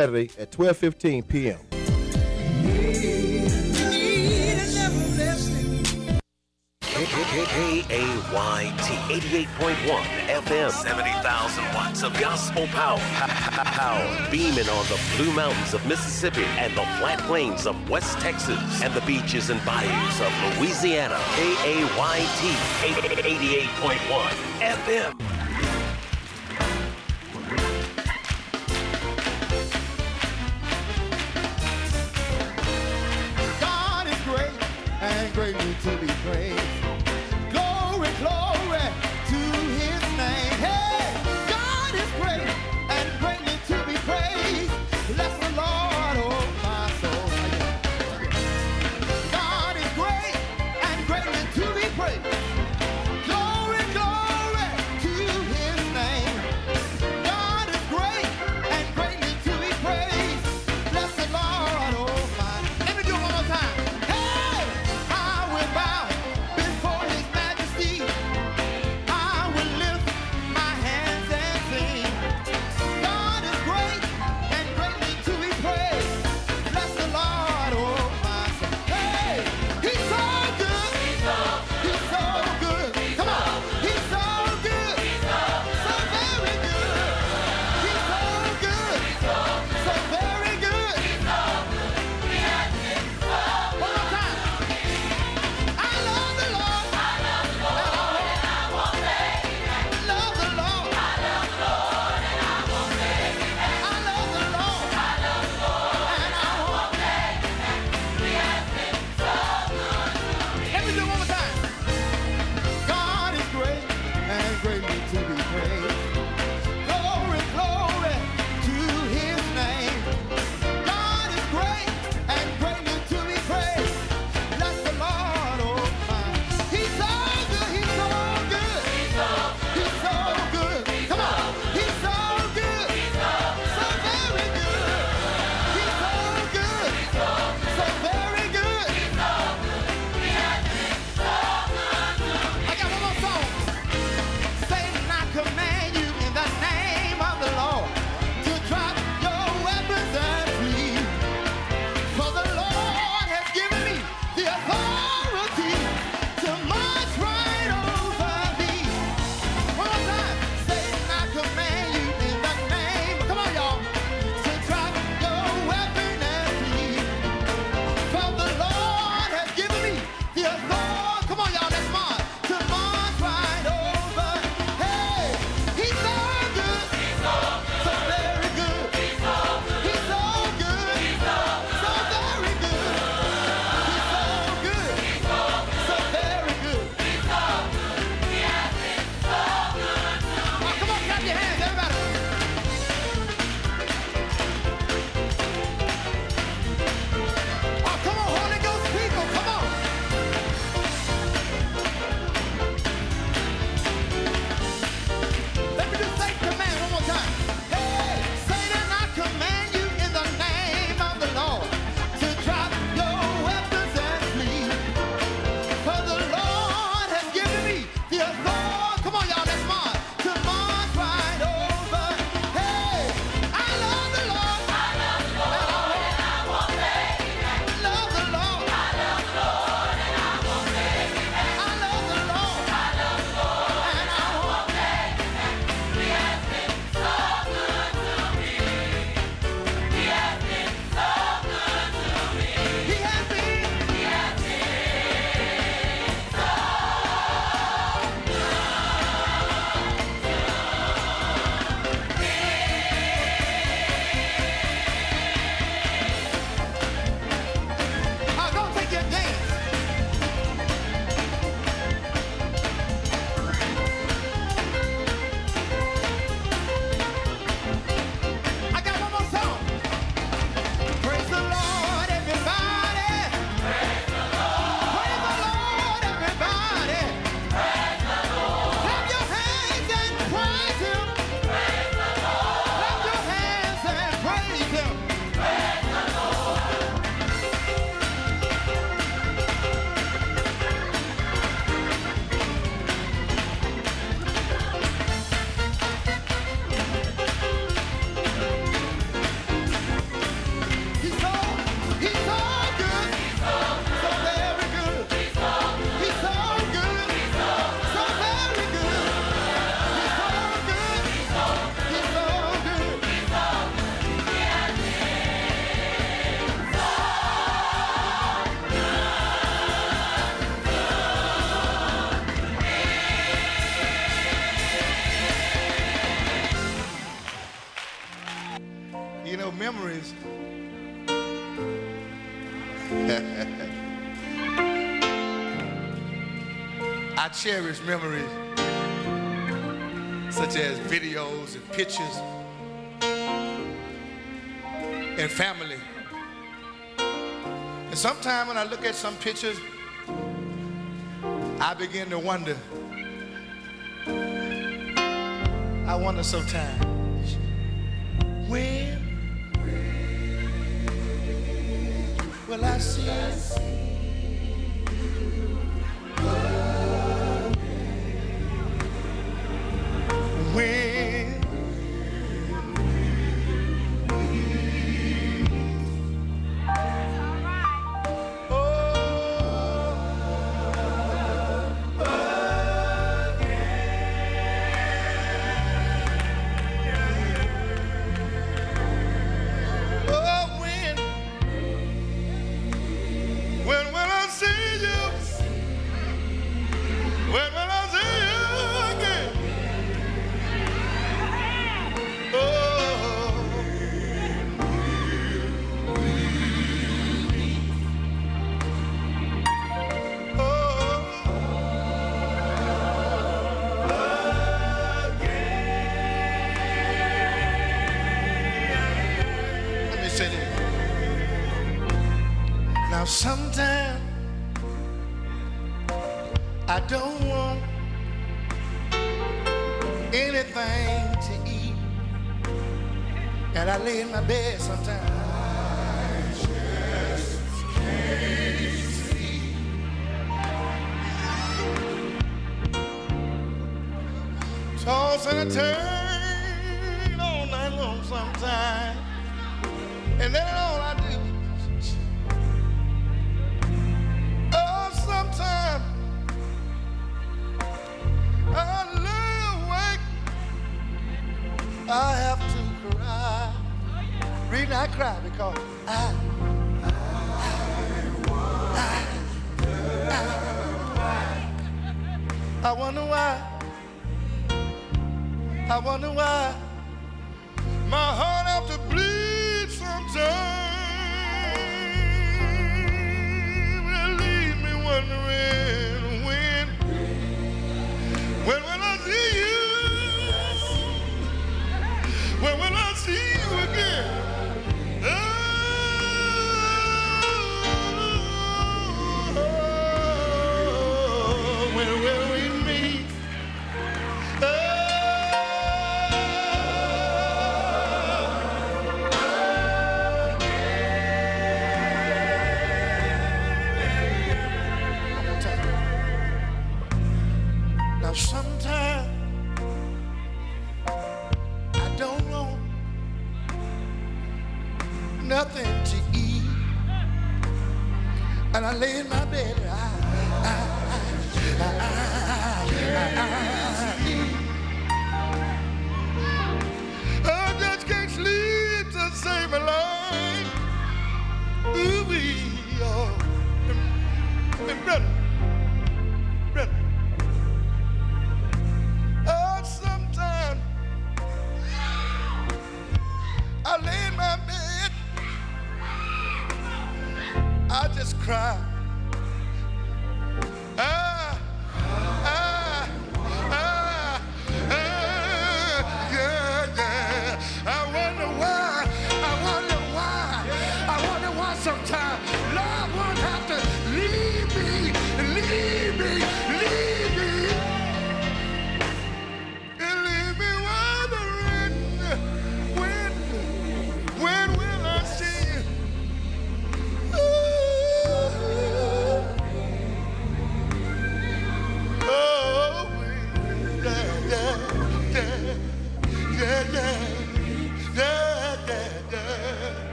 Saturday at 12:15 p.m. K-A-Y-T 88.1 FM 70,000 watts of gospel power. Power beaming on the Blue Mountains of Mississippi and the flat plains of West Texas and the beaches and bayous of Louisiana. K-A-Y-T 88.1 FM. memories, such as videos and pictures and family. And sometimes when I look at some pictures, I begin to wonder. I wonder sometimes when will I see? will. When will I see you? When my bed sometimes. I just can't sleep. Toss and turn all night long sometimes. And then I. go. Ah, ah, ah, ah. I wonder why. I wonder why.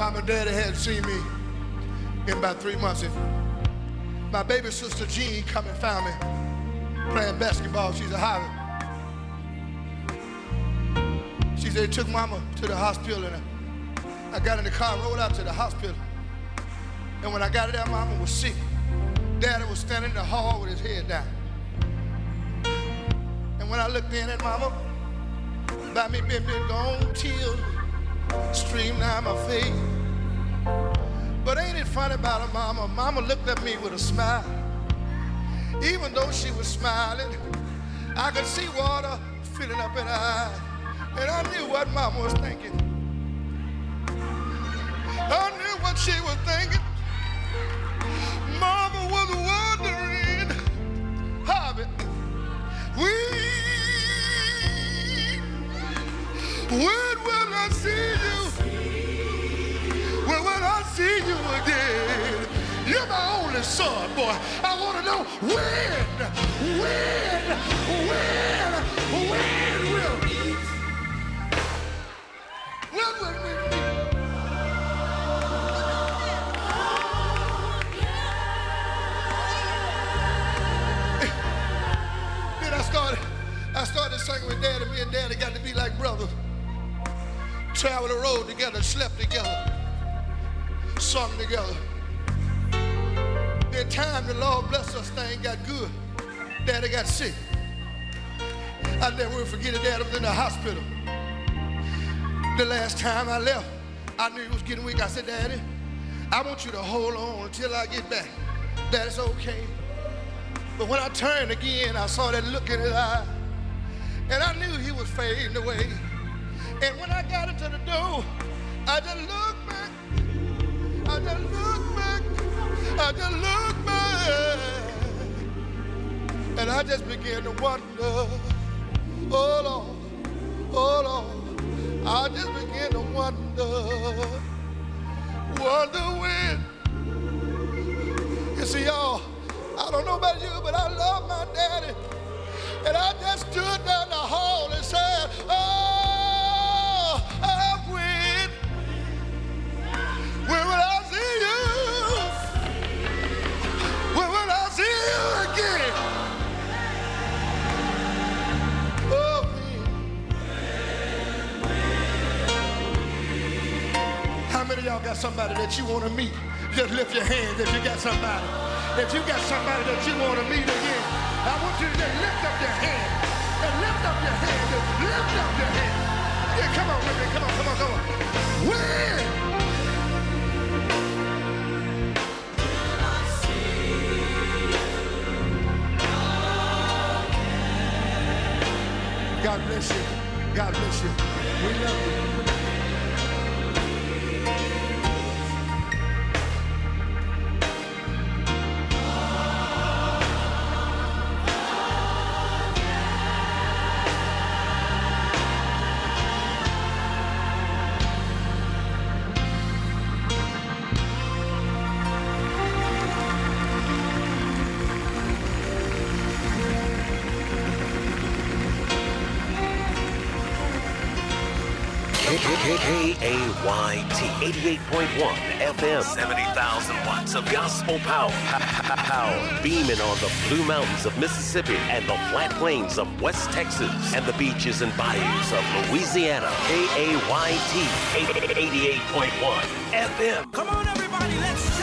mom and daddy hadn't seen me in about three months. And my baby sister Jean come and found me playing basketball. She's a hobby. She said, took mama to the hospital and I got in the car and rode out to the hospital. And when I got there, mama was sick. Daddy was standing in the hall with his head down. And when I looked in at mama, by me being been gone, tears streamed down my face. But ain't it funny about her mama? Mama looked at me with a smile. Even though she was smiling, I could see water filling up in her eyes. And I knew what mama was thinking. I knew what she was thinking. Mama was wondering, Harvey, we, when will I see you? See you again? You're my only son, boy. I want to know when, when, when, when will, we? when will we meet? Then I started, I started singing with Daddy. Me and Daddy got to be like brothers. Travel the road together, slept together, sung together. Then time the Lord bless us, thing got good. Daddy got sick. I never forget it. Daddy was in the hospital. The last time I left, I knew he was getting weak. I said, Daddy, I want you to hold on until I get back. Daddy's okay. But when I turned again, I saw that look in his eye. And I knew he was fading away. And when I got into the door, I just looked. And I just began to wonder, oh Lord, oh Lord. I just began to wonder, wonder when. You see, y'all, I don't know about you, but I love my daddy. And I just stood down the hall and said, Oh, y'all got somebody that you want to meet? Just lift your hands if you got somebody. If you got somebody that you want to meet again, I want you to just lift up your hand. And lift up your hand. Just lift up your hand. Yeah, come on, baby. Come on, come on, come on. Win! God bless you. God bless you. We love you. K-A-Y-T 88.1 FM 70,000 watts of gospel power. Power beaming on the blue mountains of Mississippi and the flat plains of West Texas and the beaches and bayous of Louisiana. K-A-Y-T 88.1 FM. Come on, everybody, let's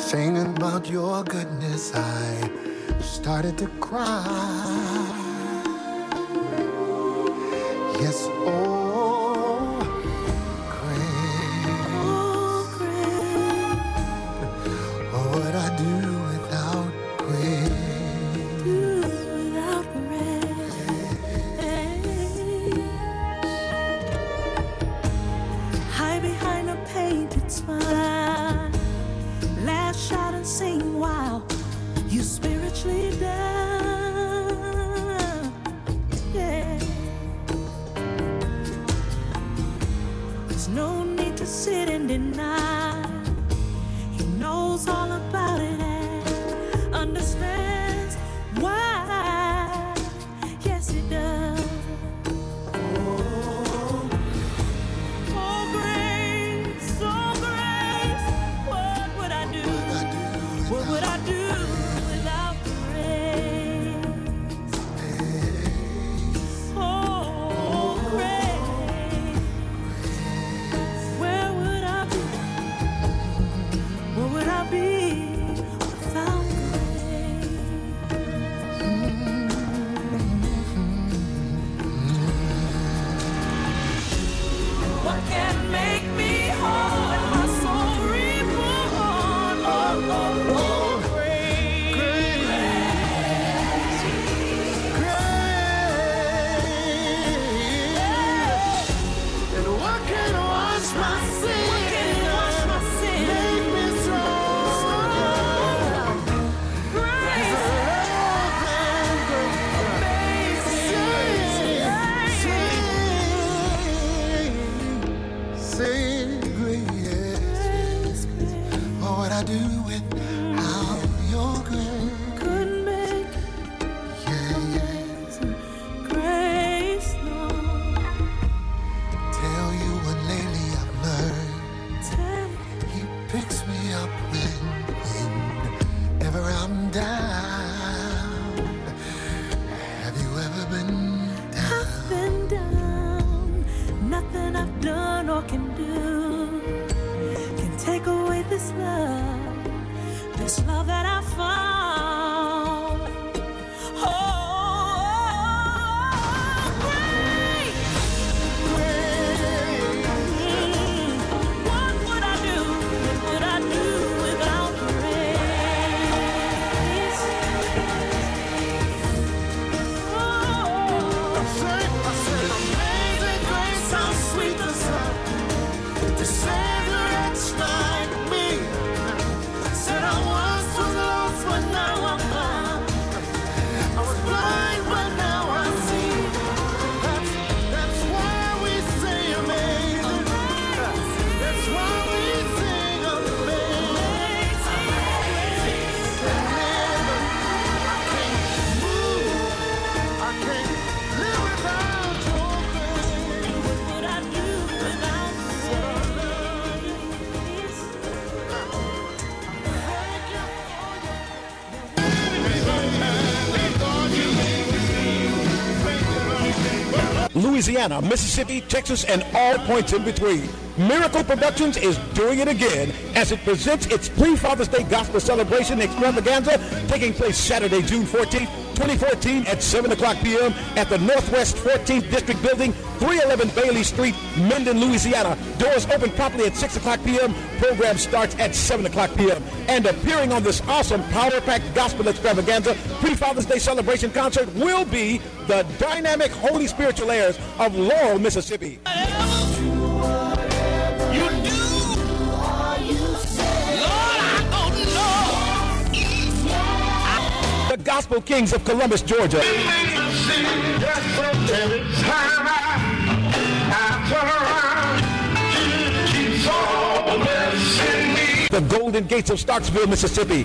singing about your goodness, I started to cry. Yes, oh, Louisiana, Mississippi, Texas, and all points in between. Miracle Productions is doing it again as it presents its pre-Father's Day Gospel Celebration Extravaganza taking place Saturday, June 14th, 2014 at 7 o'clock p.m. at the Northwest 14th District Building, 311 Bailey Street, Minden, Louisiana. Doors open promptly at 6 o'clock p.m. Program starts at 7 o'clock p.m. And appearing on this awesome power-packed gospel extravaganza pre-Father's Day celebration concert will be the dynamic Holy Spiritual Airs of Laurel, Mississippi. Gospel Kings of Columbus, Georgia. The Golden Gates of Starksville, Mississippi.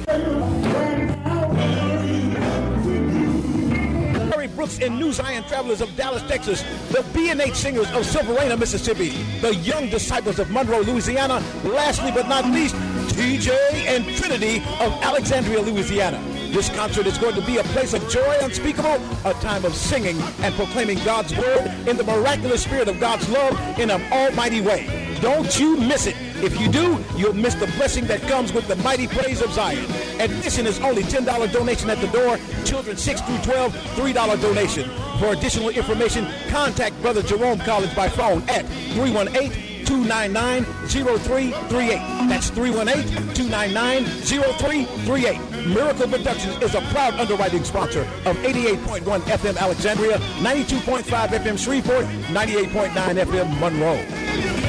Larry Brooks and New Zion Travelers of Dallas, Texas, the B&H Singers of Silverena, Mississippi, the Young Disciples of Monroe, Louisiana, lastly but not least, TJ and Trinity of Alexandria, Louisiana. This concert is going to be a place of joy unspeakable, a time of singing and proclaiming God's word in the miraculous spirit of God's love in an almighty way. Don't you miss it. If you do, you'll miss the blessing that comes with the mighty praise of Zion. Admission is only $10 donation at the door. Children 6 through 12, $3 donation. For additional information, contact Brother Jerome College by phone at 318 299-0338. That's 318-299-0338. Miracle Productions is a proud underwriting sponsor of 88.1 FM Alexandria, 92.5 FM Shreveport, 98.9 FM Monroe.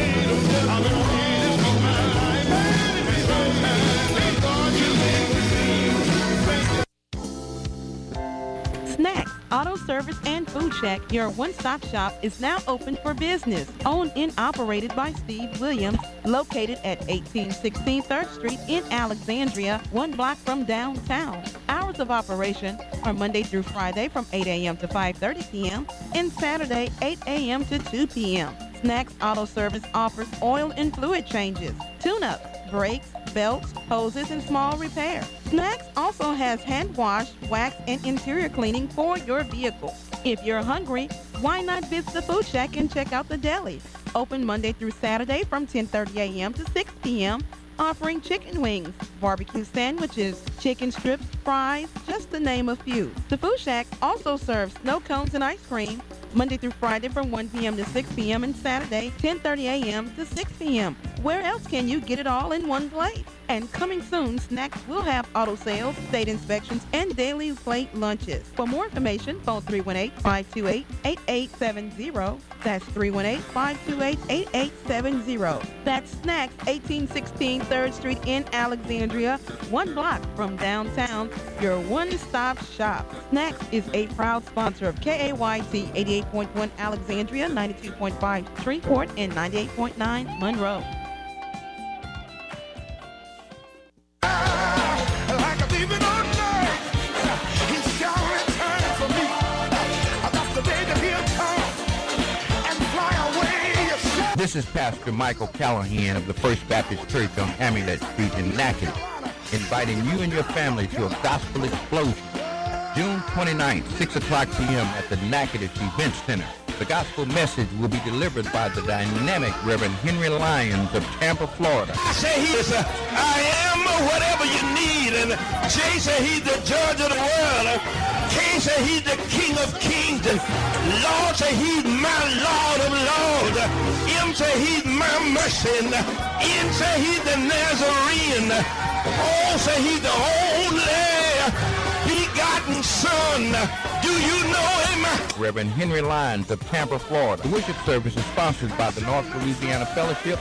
Auto Service, and Food Shack, your one-stop shop, is now open for business. Owned and operated by Steve Williams, located at 1816 3rd Street in Alexandria, one block from downtown. Hours of operation are Monday through Friday from 8 a.m. to 5.30 p.m. and Saturday 8 a.m. to 2 p.m. Snacks Auto Service offers oil and fluid changes, tune-ups, brakes, belts, hoses, and small repair. Snacks also has hand wash, wax, and interior cleaning for your vehicle. If you're hungry, why not visit the Food Shack and check out the deli? Open Monday through Saturday from 10:30 a.m. to 6 p.m. Offering chicken wings, barbecue sandwiches, chicken strips, fries, just to name a few. The Food Shack also serves snow cones and ice cream Monday through Friday from 1 p.m. to 6 p.m. and Saturday 10:30 a.m. to 6 p.m. Where else can you get it all in one place? And coming soon, Snacks will have auto sales, state inspections, and daily plate lunches. For more information, phone 318-528-8870. That's 318-528-8870. That's Snacks, 1816 3rd Street in Alexandria, one block from downtown, your one-stop shop. Snacks is a proud sponsor of KAYT 88.1 Alexandria, 92.5 Shreveport, and 98.9 Monroe. This is Pastor Michael Callahan of the First Baptist Church on Amulet Street in Natchitoches, inviting you and your family to a gospel explosion. June 29th, 6 o'clock p.m. at the Natchitoches Event Center. The gospel message will be delivered by the dynamic Reverend Henry Lyons of Tampa, Florida. I say he is, uh, I am whatever you need. And J say he's the judge of the world. Say he's the king of kings. Lord say he's my Lord of lords. M say he's my mercy. N say he's the Nazarene. O say he's the only begotten son. Do you know him? Reverend Henry Lyons of Tampa, Florida. The worship service is sponsored by the North Louisiana Fellowship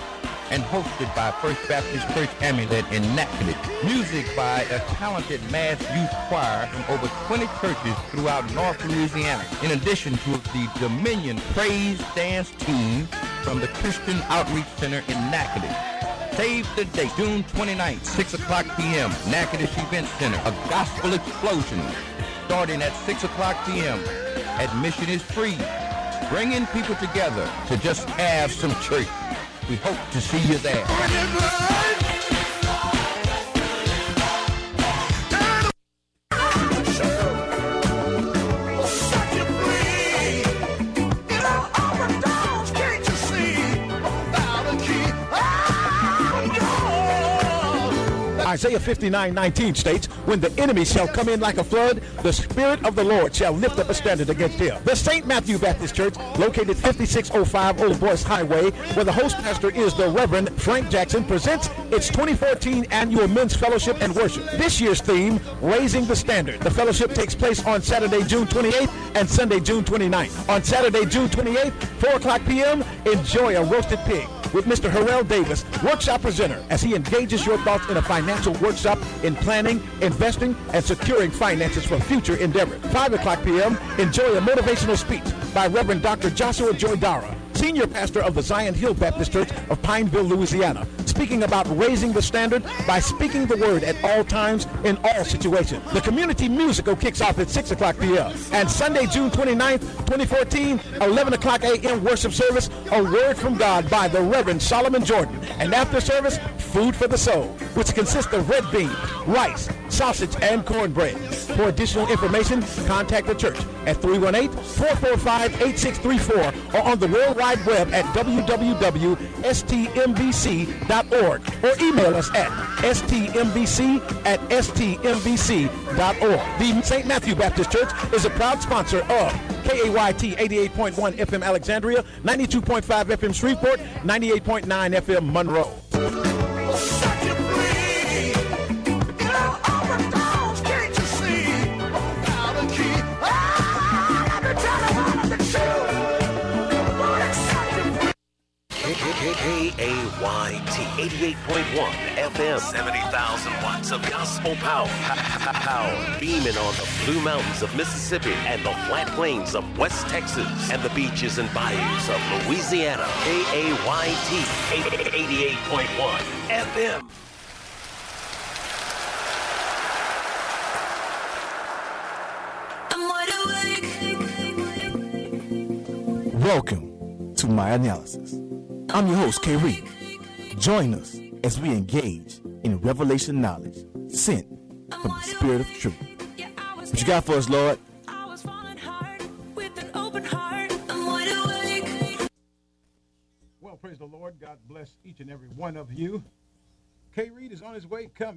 and hosted by First Baptist Church Amulet in Natchitoches. Music by a talented mass youth choir from over 20 churches throughout North Louisiana, in addition to the Dominion Praise Dance Team from the Christian Outreach Center in Natchitoches. Save the date, June 29th, 6 o'clock p.m., Natchitoches Event Center, a gospel explosion, starting at 6 o'clock p.m. Admission is free, bringing people together to just have some church. We hope to see you there. Isaiah 59, 19 states, When the enemy shall come in like a flood, the Spirit of the Lord shall lift up a standard against him. The St. Matthew Baptist Church, located 5605 Old Boyce Highway, where the host pastor is the Reverend Frank Jackson, presents its 2014 annual Men's Fellowship and Worship. This year's theme, Raising the Standard. The fellowship takes place on Saturday, June 28th and Sunday, June 29th. On Saturday, June 28th, 4 o'clock p.m., enjoy a roasted pig with Mr. Harrell Davis, workshop presenter, as he engages your thoughts in a financial workshop in planning, investing, and securing finances for future endeavors. 5 o'clock p.m., enjoy a motivational speech by Reverend Dr. Joshua Joy Dara, senior pastor of the Zion Hill Baptist Church of Pineville, Louisiana. Speaking about raising the standard by speaking the word at all times in all situations. The community musical kicks off at 6 o'clock p.m. And Sunday, June 29th, 2014, 11 o'clock a.m. worship service, A Word from God by the Reverend Solomon Jordan. And after service, Food for the Soul, which consists of red beans, rice, sausage, and cornbread. For additional information, contact the church at 318-445-8634 or on the World Wide Web at www.stmbc.org or email us at stmbc at stmbc.org. The St. Matthew Baptist Church is a proud sponsor of KAYT 88.1 FM Alexandria, 92.5 FM Shreveport, 98.9 FM Monroe. KAYT 88.1 FM, 70,000 watts of gospel power. Power beaming on the Blue Mountains of Mississippi and the flat plains of West Texas and the beaches and bayous of Louisiana. KAYT 88.1 FM. Welcome to My Analysis. I'm your host, K. Reed. Join us as we engage in revelation knowledge sent from the Spirit of truth. What you got for us, Lord? Well, praise the Lord. God bless each and every one of you. K. Reed is on his way coming.